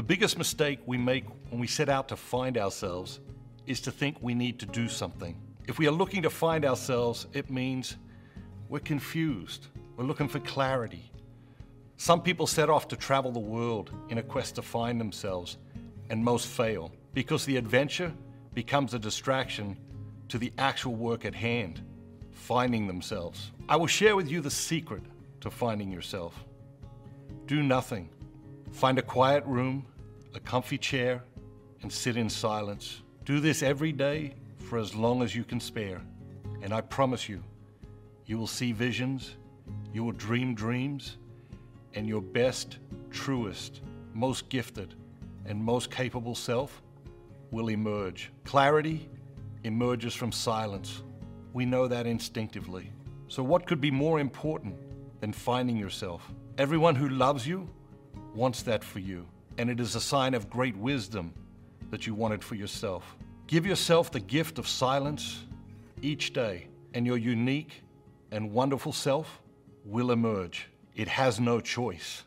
The biggest mistake we make when we set out to find ourselves is to think we need to do something. If we are looking to find ourselves, it means we're confused. We're looking for clarity. Some people set off to travel the world in a quest to find themselves, and most fail because the adventure becomes a distraction to the actual work at hand, finding themselves. I will share with you the secret to finding yourself. Do nothing. Find a quiet room, a comfy chair, and sit in silence. Do this every day for as long as you can spare. And I promise you, you will see visions, you will dream dreams, and your best, truest, most gifted, and most capable self will emerge. Clarity emerges from silence. We know that instinctively. So, what could be more important than finding yourself? Everyone who loves you wants that for you, and it is a sign of great wisdom that you want it for yourself. Give yourself the gift of silence each day, and your unique and wonderful self will emerge. It has no choice.